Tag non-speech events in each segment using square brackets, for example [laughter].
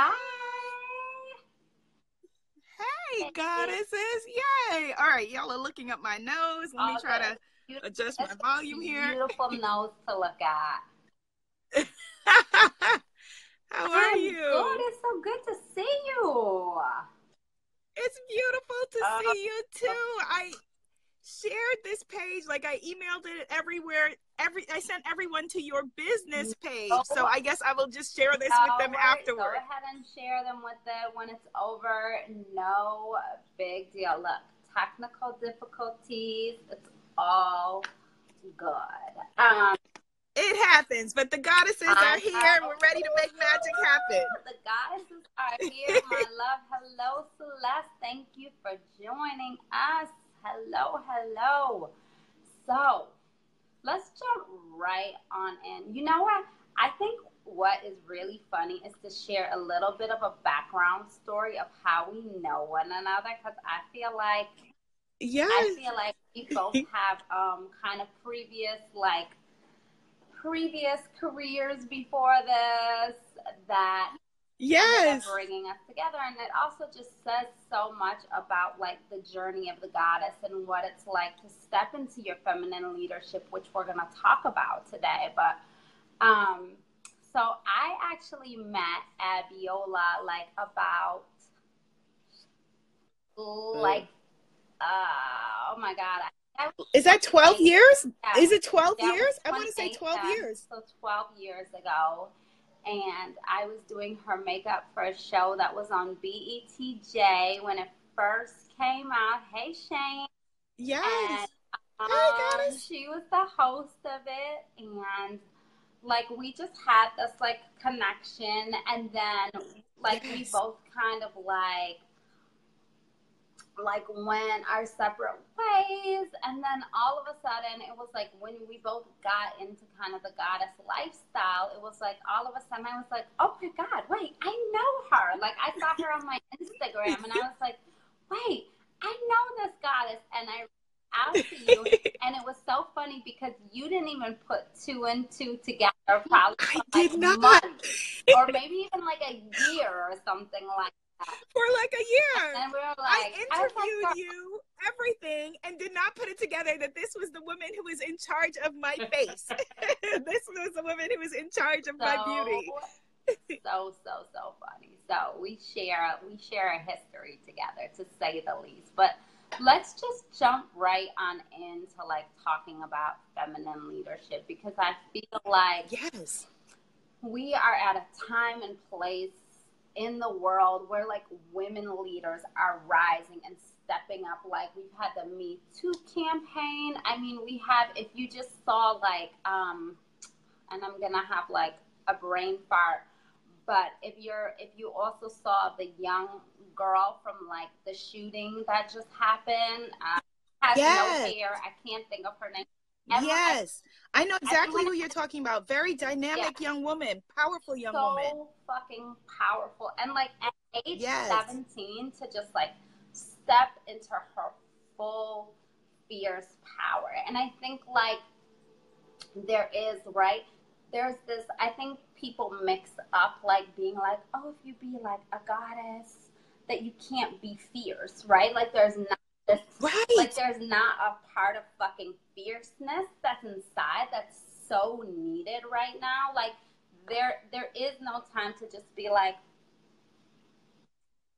Hi. Hey, goddesses. Yay. All right, y'all are looking up my nose. Let me try to adjust my volume here. Beautiful nose to look at. [laughs] How are I'm you? Good. It's so good to see you. It's beautiful to Oh. see you too. I shared this page, like I emailed it everywhere. Every I sent everyone to your business page. Oh. So I guess I will just share this No with them worries. afterward. Go ahead and share them with them when it's over. No big deal. Look, technical difficulties. It's all good. Um, It happens, but the goddesses I are here and we're ready to make magic happen. The goddesses are here, my [laughs] love. Hello, Celeste. Thank you for joining us. Hello, hello. So let's jump right on in. You know what? I think what is really funny is to share a little bit of a background story of how we know one another because I feel like Yes. I feel like we [laughs] both have um kind of previous like previous careers before this that Yes. bringing us together and it also just says so much about like the journey of the goddess and what it's like to step into your feminine leadership which we're going to talk about today but um so i actually met abiola like about like uh, oh my god I, Is that 12 years? yeah. Is it 12 That years? I want to say 12 yeah. years. So 12 years ago. And I was doing her makeup for a show that was on BETJ when it first came out. Hey, Shane. Yes. And um, she was the host of it. And like we just had this like connection. And then like we both kind of like like went our separate ways. And then all of a sudden it was like when we both got into kind of the goddess lifestyle it was like all of a sudden i was like oh my god wait i know her. Like i saw her on my instagram and i was like wait i know this goddess. And i out to you. [laughs] And it was so funny because you didn't even put two and two together probably I for, did like, not. [laughs] or maybe even like a year or something like that For like a year. and we were I like I interviewed "Girl, you, everything, and did not put it together that this was the woman who was in charge of my face. [laughs] [laughs] this was the woman who was in charge of my beauty. [laughs] so so so funny. So we share we share a history together to say the least. But let's just jump right on into like talking about feminine leadership because I feel like Yes. we are at a time and place in the world where like women leaders are rising and stepping up like we've had the me too campaign i mean we have if you just saw like um and i'm gonna have like a brain fart but if you're if you also saw the young girl from like the shooting that just happened uh, has Yes. no hair i can't think of her name Everyone- Yes. I know exactly Everyone- who you're talking about. Very dynamic young woman, powerful young so woman. So fucking powerful. And like at age Yes. 17 to just like step into her full fierce power. And I think like there is, right? There's this, I think people mix up like being like, oh, if you be like a goddess, that you can't be fierce, right? Like there's not this Right. like there's not a part of fucking fierceness that's inside that's so needed right now. Like there there is no time to just be like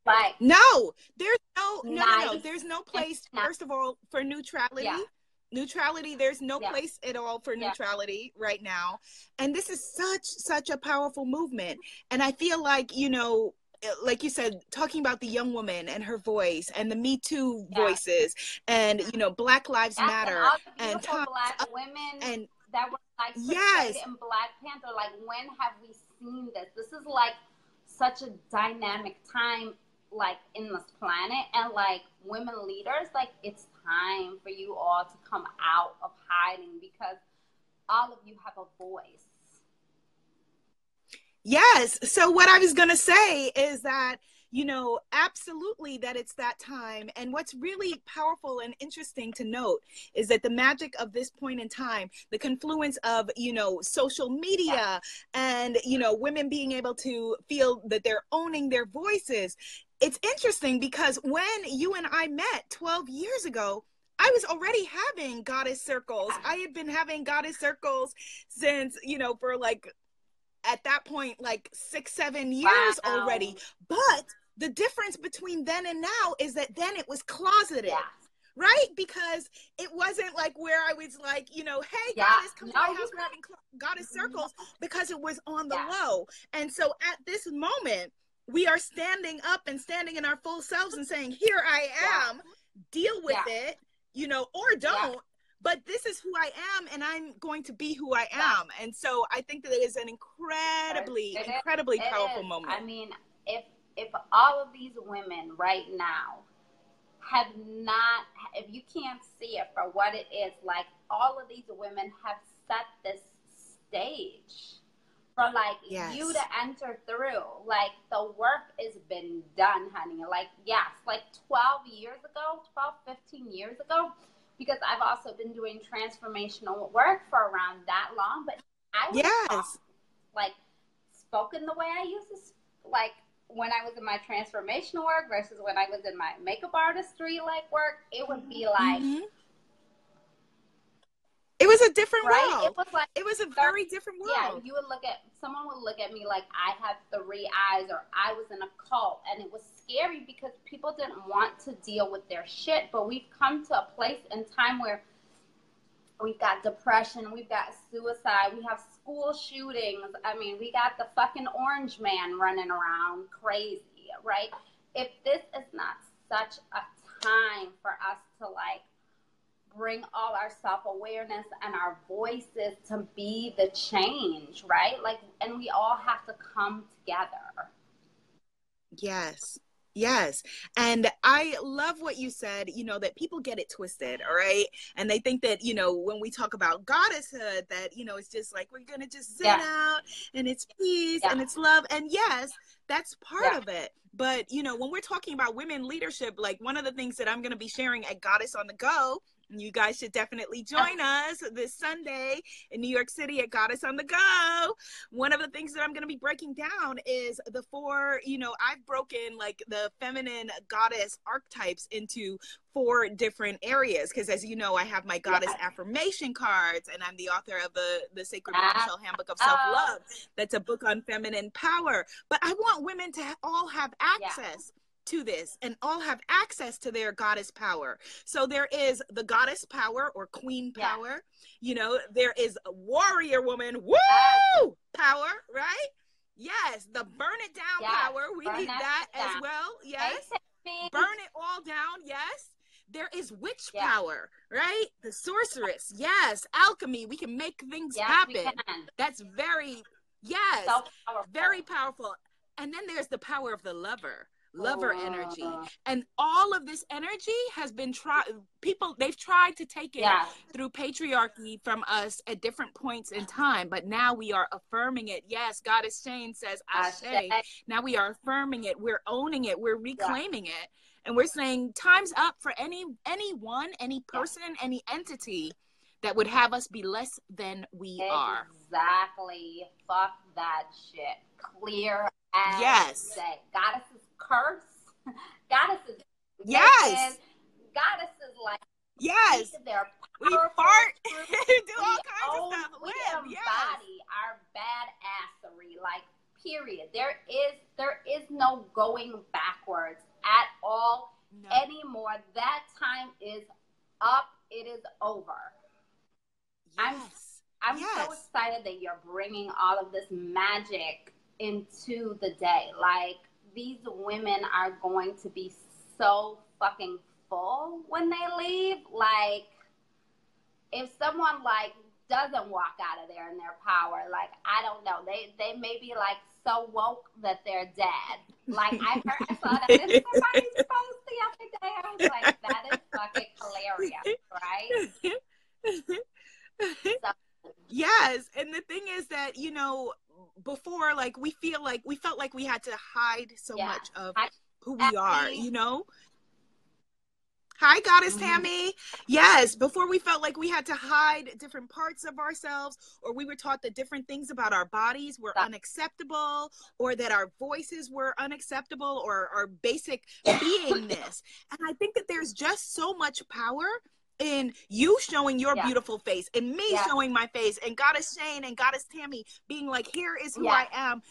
like no, there's no, no, no, no. There's no place, first of all, for neutrality. Yeah. Neutrality, there's no Yeah. place at all for Yeah. neutrality right now. And this is such, such a powerful movement. And I feel like, you know, like you said, talking about the young woman and her voice and the Me Too Yeah. voices and, you know, Black Lives that's Matter and all the and black women and that were like Yes. in Black Panther. Like when have we seen this? This is like such a dynamic time like in this planet and like women leaders, like it's time for you all to come out of hiding because all of you have a voice. Yes. So what I was going to say is that, you know, absolutely that it's that time. And what's really powerful and interesting to note is that the magic of this point in time, the confluence of, you know, social media and, you know, women being able to feel that they're owning their voices. It's interesting because when you and I met 12 years ago, I was already having goddess circles. I had been having goddess circles since, you know, for like at that point, like six, seven years wow. already. But the difference between then and now is that then it was closeted. Yeah. Right? Because it wasn't like where I was like, you know, hey, yeah. goddess, come no, to my house, we're having goddess mm-hmm. circles, because it was on the yeah. low. And so at this moment, we are standing up and standing in our full selves and saying, here I am, deal with it you know, or don't. But this is who I am, and I'm going to be who I am. And so I think that it is an incredibly, it incredibly is, powerful moment. I mean, if if all of these women right now have not, if you can't see it for what it is, like all of these women have set this stage for like yes. you to enter through. Like the work has been done, honey. Like, yes, like 12 years ago, 12, 15 years ago, because I've also been doing transformational work for around that long. But I was yes. like spoken the way I used to, like when I was in my transformational work versus when I was in my makeup artistry like work, it would be like. Mm-hmm it was a different right? world. It was like it was a very different world. Yeah, you would look at someone would look at me like I have three eyes or I was in a cult, and it was scary because people didn't want to deal with their shit. But we've come to a place in time where we've got depression, we've got suicide, we have school shootings. I mean, we got the fucking orange man running around crazy, right? If this is not such a time for us to like bring all our self awareness and our voices to be the change, right? Like, and we all have to come together. Yes. Yes. And I love what you said, you know, that people get it twisted, all right? And they think that, you know, when we talk about goddesshood, that, you know, it's just like we're going to just zen yeah. out and it's peace yeah. and it's love. And yes, that's part yeah. of it. But, you know, when we're talking about women leadership, like one of the things that I'm going to be sharing at Goddess on the Go you guys should definitely join us this Sunday in New York City at Goddess on the Go. One of the things that I'm going to be breaking down is the four, you know, I've broken like the feminine goddess archetypes into four different areas because as you know i have my goddess yeah. affirmation cards and i'm the author of the the sacred uh, handbook of self-love. Uh, that's a book on feminine power. But i want women to all have access to this and all have access to their goddess power. So there is the goddess power or queen power. Yeah. You know, there is a warrior woman, woo, power, right? Yes, the burn it down yeah. power. We burn need that, that as well. Yes. Burn it all down. Yes. There is witch yeah. power, right? The sorceress. Yes. Alchemy. We can make things yes, happen. That's very, yes, so very powerful. And then there's the power of the lover lover oh, energy. and all of this energy has been tried people they've tried to take it yeah. through patriarchy from us at different points in time but now we are affirming it. Yes goddess shane says i say. Now we are affirming it. We're owning it. We're reclaiming yeah. it. And we're saying time's up for any anyone any person yeah. any entity that would have us be less than we exactly. are. Exactly. Fuck that shit. Clear as yes. day. goddesses curse. goddesses. Yes. Goddesses like yes. They're we fart, [laughs] do all kinds own, of stuff. We live, embody yes. our badassery, like period. There is there is no going backwards at all no. anymore. That time is up. It is over. Yes. I'm I'm yes. so excited that you're bringing all of this magic into the day. Like these women are going to be so fucking full when they leave. Like, if someone like doesn't walk out of there in their power, like I don't know, they they may be like so woke that they're dead. Like I heard, I saw that in somebody's [laughs] post the other day. I was like, that is fucking hilarious, right? [laughs] So, yes, and the thing is that you know before like we feel like we felt like we had to hide so Yeah. much of I- who we are, Actually- you know? Hi, Goddess Mhm. Tammy. Yes, before we felt like we had to hide different parts of ourselves, or we were taught that different things about our bodies were unacceptable, or that our voices were unacceptable, or our basic [coughs] beingness. And I think that there's just so much power in you showing your Yeah. beautiful face, and me Yeah. showing my face, and Goddess Shane and Goddess Tammy being like, here is who Yeah. I am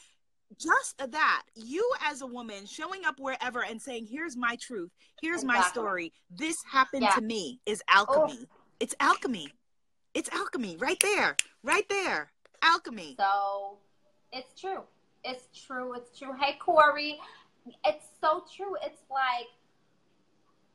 just that you as a woman showing up wherever and saying here's my truth here's my story this happened to me is alchemy oh. it's alchemy it's alchemy right there right there alchemy So it's true. It's true. It's true. Hey, Corey, it's so true. It's like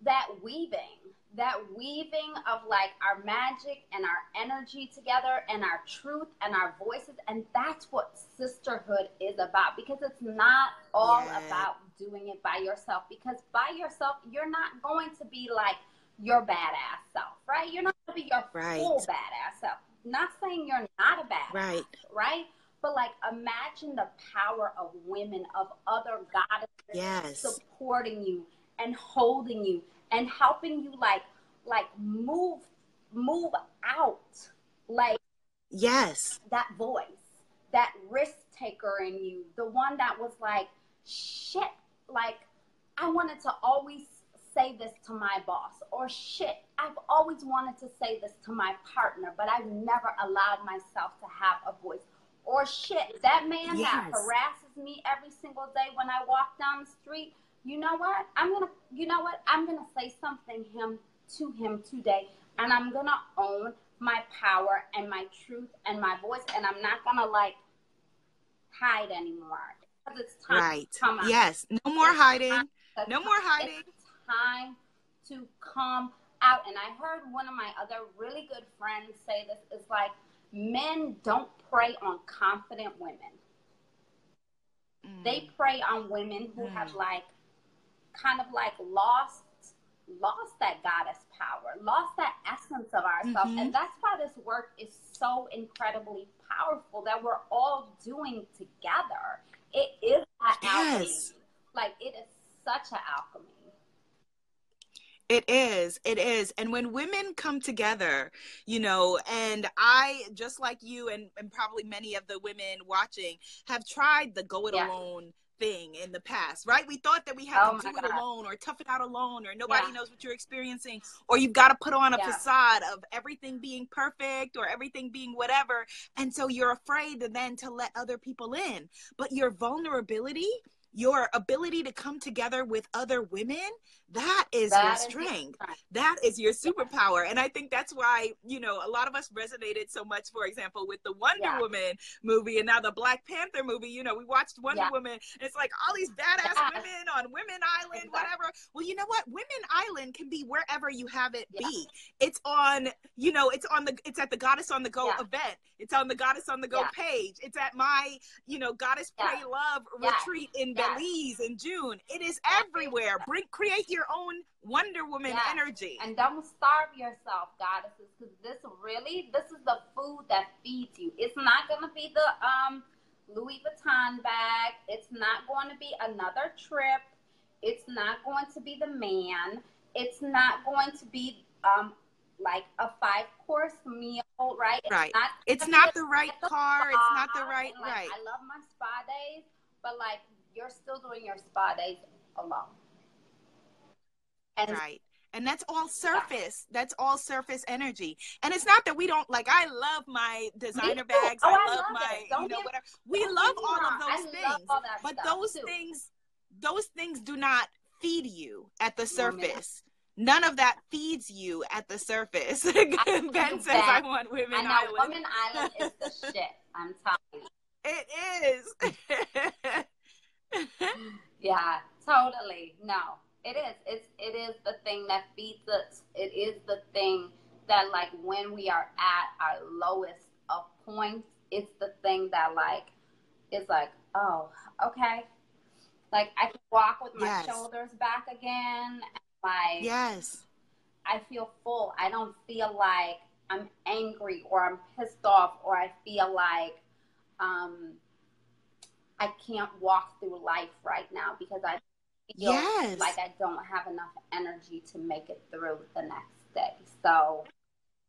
that weaving, that weaving of like our magic and our energy together and our truth and our voices. And that's what sisterhood is about because it's not all Yeah. about doing it by yourself. Because by yourself, you're not going to be like your badass self, right? You're not going to be your Right. full badass self. Not saying you're not a badass right right? But like, imagine the power of women, of other goddesses yes supporting you and holding you and helping you, like, like move, move out, like yes that voice, that risk taker in you, the one that was like, shit, like I wanted to always say this to my boss, or shit, I've always wanted to say this to my partner, but I've never allowed myself to have a voice. Or shit, that man that harasses me every single day when I walk down the street. You know what? I'm gonna. You know what? I'm gonna say something him to him today, and I'm gonna own my power and my truth and my voice, and I'm not gonna like hide anymore because it's time right to come out. yes no more hiding no ti- more hiding. It's time to come out. And I heard one of my other really good friends say this is like men don't prey on confident women. Mm. They prey on women who Mm. have like kind of like lost lost that goddess power, lost that essence of ourselves. Mhm. And that's why this work is so incredibly powerful that we're all doing together. It is an alchemy. Yes. Like it is such an alchemy. It is. It is. And when women come together, you know, and I, just like you and, and probably many of the women watching, have tried the go it Yeah. alone thing in the past, right? We thought that we had Oh to do my it alone or tough it out alone or nobody Yeah. knows what you're experiencing or you've got to put on a Yeah. facade of everything being perfect or everything being whatever. And so you're afraid to then to let other people in. But your vulnerability, your ability to come together with other women, that is That your strength. strength. that is your superpower. And i think that's why you know a lot of us resonated so much for example with the wonder Yeah. woman movie and now the black panther movie. You know we watched wonder Yeah. woman and it's like all these badass Yeah. women on women island Exactly. whatever. Well you know what? Women island can be wherever you have it be. It's on you know it's on the it's at the goddess on the go event. It's on the goddess on the go page. It's at my you know goddess pray love retreat in Yeah. belize in june it is everywhere bring create your own wonder woman Yeah. energy And don't starve yourself, goddesses, because this really, this is the food that feeds you. It's not going to be the um, Louis Vuitton bag. It's not going to be another trip. It's not going to be the man. It's not going to be um, like a five course meal, right? It's Right. Not It's not the right car. It's not the right and, like, right. I love my spa days, but like you're still doing your spa days alone. And Right. And that's all surface. That's all surface energy. And it's not that we don't like I love my designer bags. Oh, I I love love my. You know get- whatever. We love all wrong. of those I things. But those too. things those things do not feed you at the yeah. surface. None of that feeds you at the surface. [laughs] ben says I want women I know island. Woman Island is the [laughs] shit. I'm telling you. It is. [laughs] [laughs] Yeah, totally. No, it is. It's it is the thing that feeds us. It is the thing that like when we are at our lowest of points, it's the thing that like is like, oh, okay. Like I can walk with my Yes. shoulders back again. And like yes. I feel full. I don't feel like I'm angry or I'm pissed off or I feel like um I can't walk through life right now because I feel Yes. like I don't have enough energy to make it through the next day. So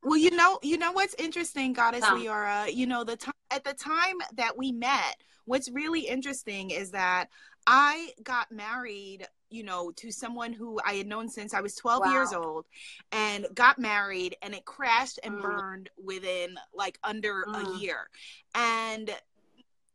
Well, you know, you know what's interesting, Goddess Um. Leora. You know, the time at the time that we met, what's really interesting is that I got married, you know, to someone who I had known since I was 12 Wow. years old, and got married, and it crashed and Mm. burned within like under a Mm. year, and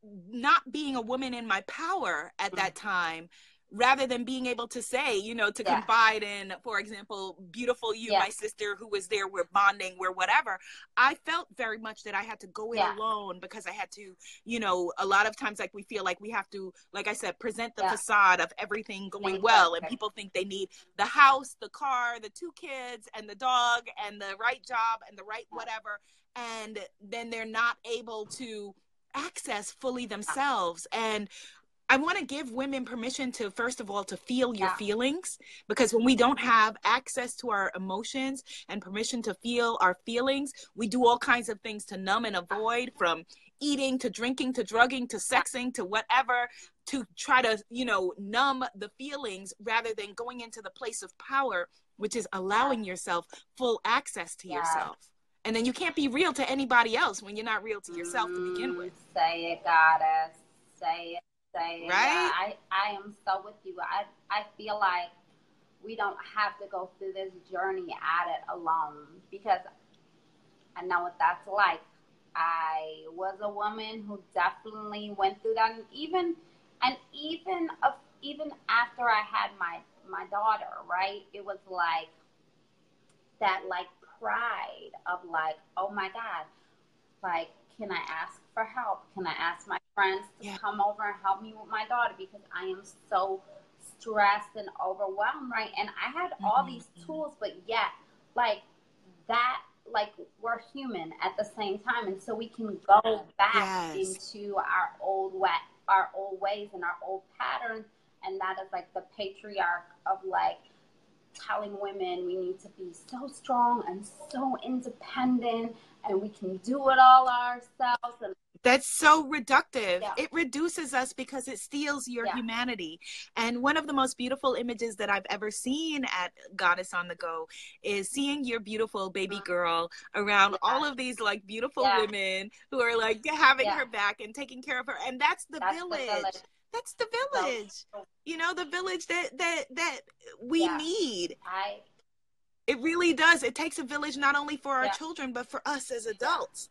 not being a woman in my power at that mm-hmm. time rather than being able to say you know to Yeah. confide in for example beautiful you Yeah. my sister who was there we're bonding we're whatever i felt very much that i had to go it Yeah. alone because i had to you know a lot of times like we feel like we have to like i said present the facade of everything going well and people think they need the house the car the two kids and the dog and the right job and the right whatever and then they're not able to access fully themselves and I want to give women permission to first of all to feel your Yeah. feelings because when we don't have access to our emotions and permission to feel our feelings, we do all kinds of things to numb and avoid from eating to drinking to drugging to sexing to whatever to try to, you know, numb the feelings rather than going into the place of power, which is allowing yourself full access to Yeah. yourself. And then you can't be real to anybody else when you're not real to yourself to begin Mm, with. Say it, goddess. Say it. Say it. Right? I, I am so with you. I, I feel like we don't have to go through this journey at it alone because I know what that's like. I was a woman who definitely went through that, and even and even of even after I had my my daughter, right? It was like that, like pride of like, oh my god, like can I ask for help? Can I ask my friends to Yeah. come over and help me with my daughter because I am so stressed and overwhelmed, right? And I had all Mhm, these tools, but yet, like that, like we're human at the same time, and so we can go back Yes. into our old way, our old ways and our old patterns, and that is like the patriarch of like telling women we need to be so strong and so independent and we can do it all ourselves and That's so reductive. Yeah. It reduces us because it steals your Yeah. humanity. And one of the most beautiful images that I've ever seen at Goddess on the Go is seeing your beautiful baby Mhm. girl around Yeah. all of these like beautiful women who are like having her back and taking care of her. And that's the that's village. the village. That's the village. So, You know, the village that that that we Yeah. need. I It really does. It takes a village not only for our Yeah. children, but for us as adults.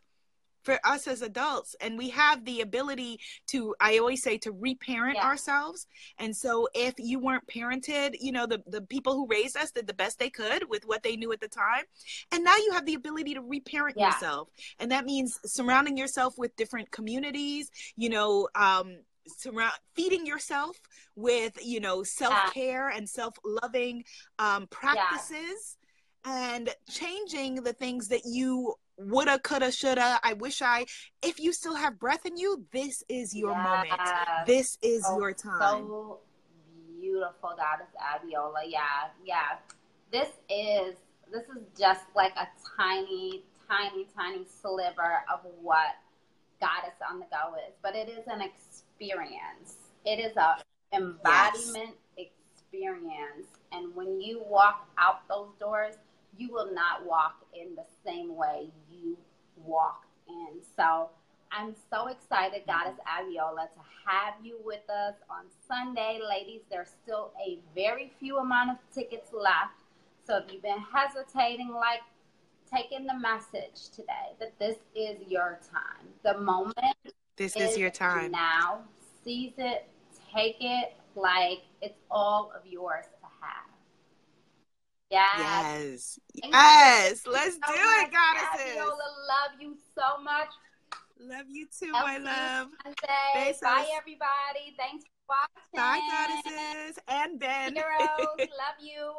For us as adults. And we have the ability to, I always say, to reparent Yeah. ourselves. And so if you weren't parented, you know, the, the people who raised us did the best they could with what they knew at the time. And now you have the ability to reparent Yeah. yourself. And that means surrounding yourself with different communities, you know, um, surround feeding yourself with you know self-care and self-loving um, practices and changing the things that you woulda coulda shoulda i wish i if you still have breath in you this is your moment. This is Oh, your time. so beautiful goddess abiola. Yeah yeah. This is this is just like a tiny tiny tiny sliver of what goddess on the go is but it is an experience it is a embodiment experience and when you walk out those doors you will not walk in the same way you walked in so I'm so excited, Goddess Abiola, to have you with us on Sunday. Ladies, there's still a very few amount of tickets left. So if you've been hesitating, like taking the message today that this is your time. The moment this is your time now. Seize it, take it, like it's all of yours to have. Yes. yes yes let's so do it goddesses Abiola, love you so much. love you too I'll my love Sunday. Bye, everybody. Thanks for watching. bye goddesses and ben Heroes, [laughs] love you.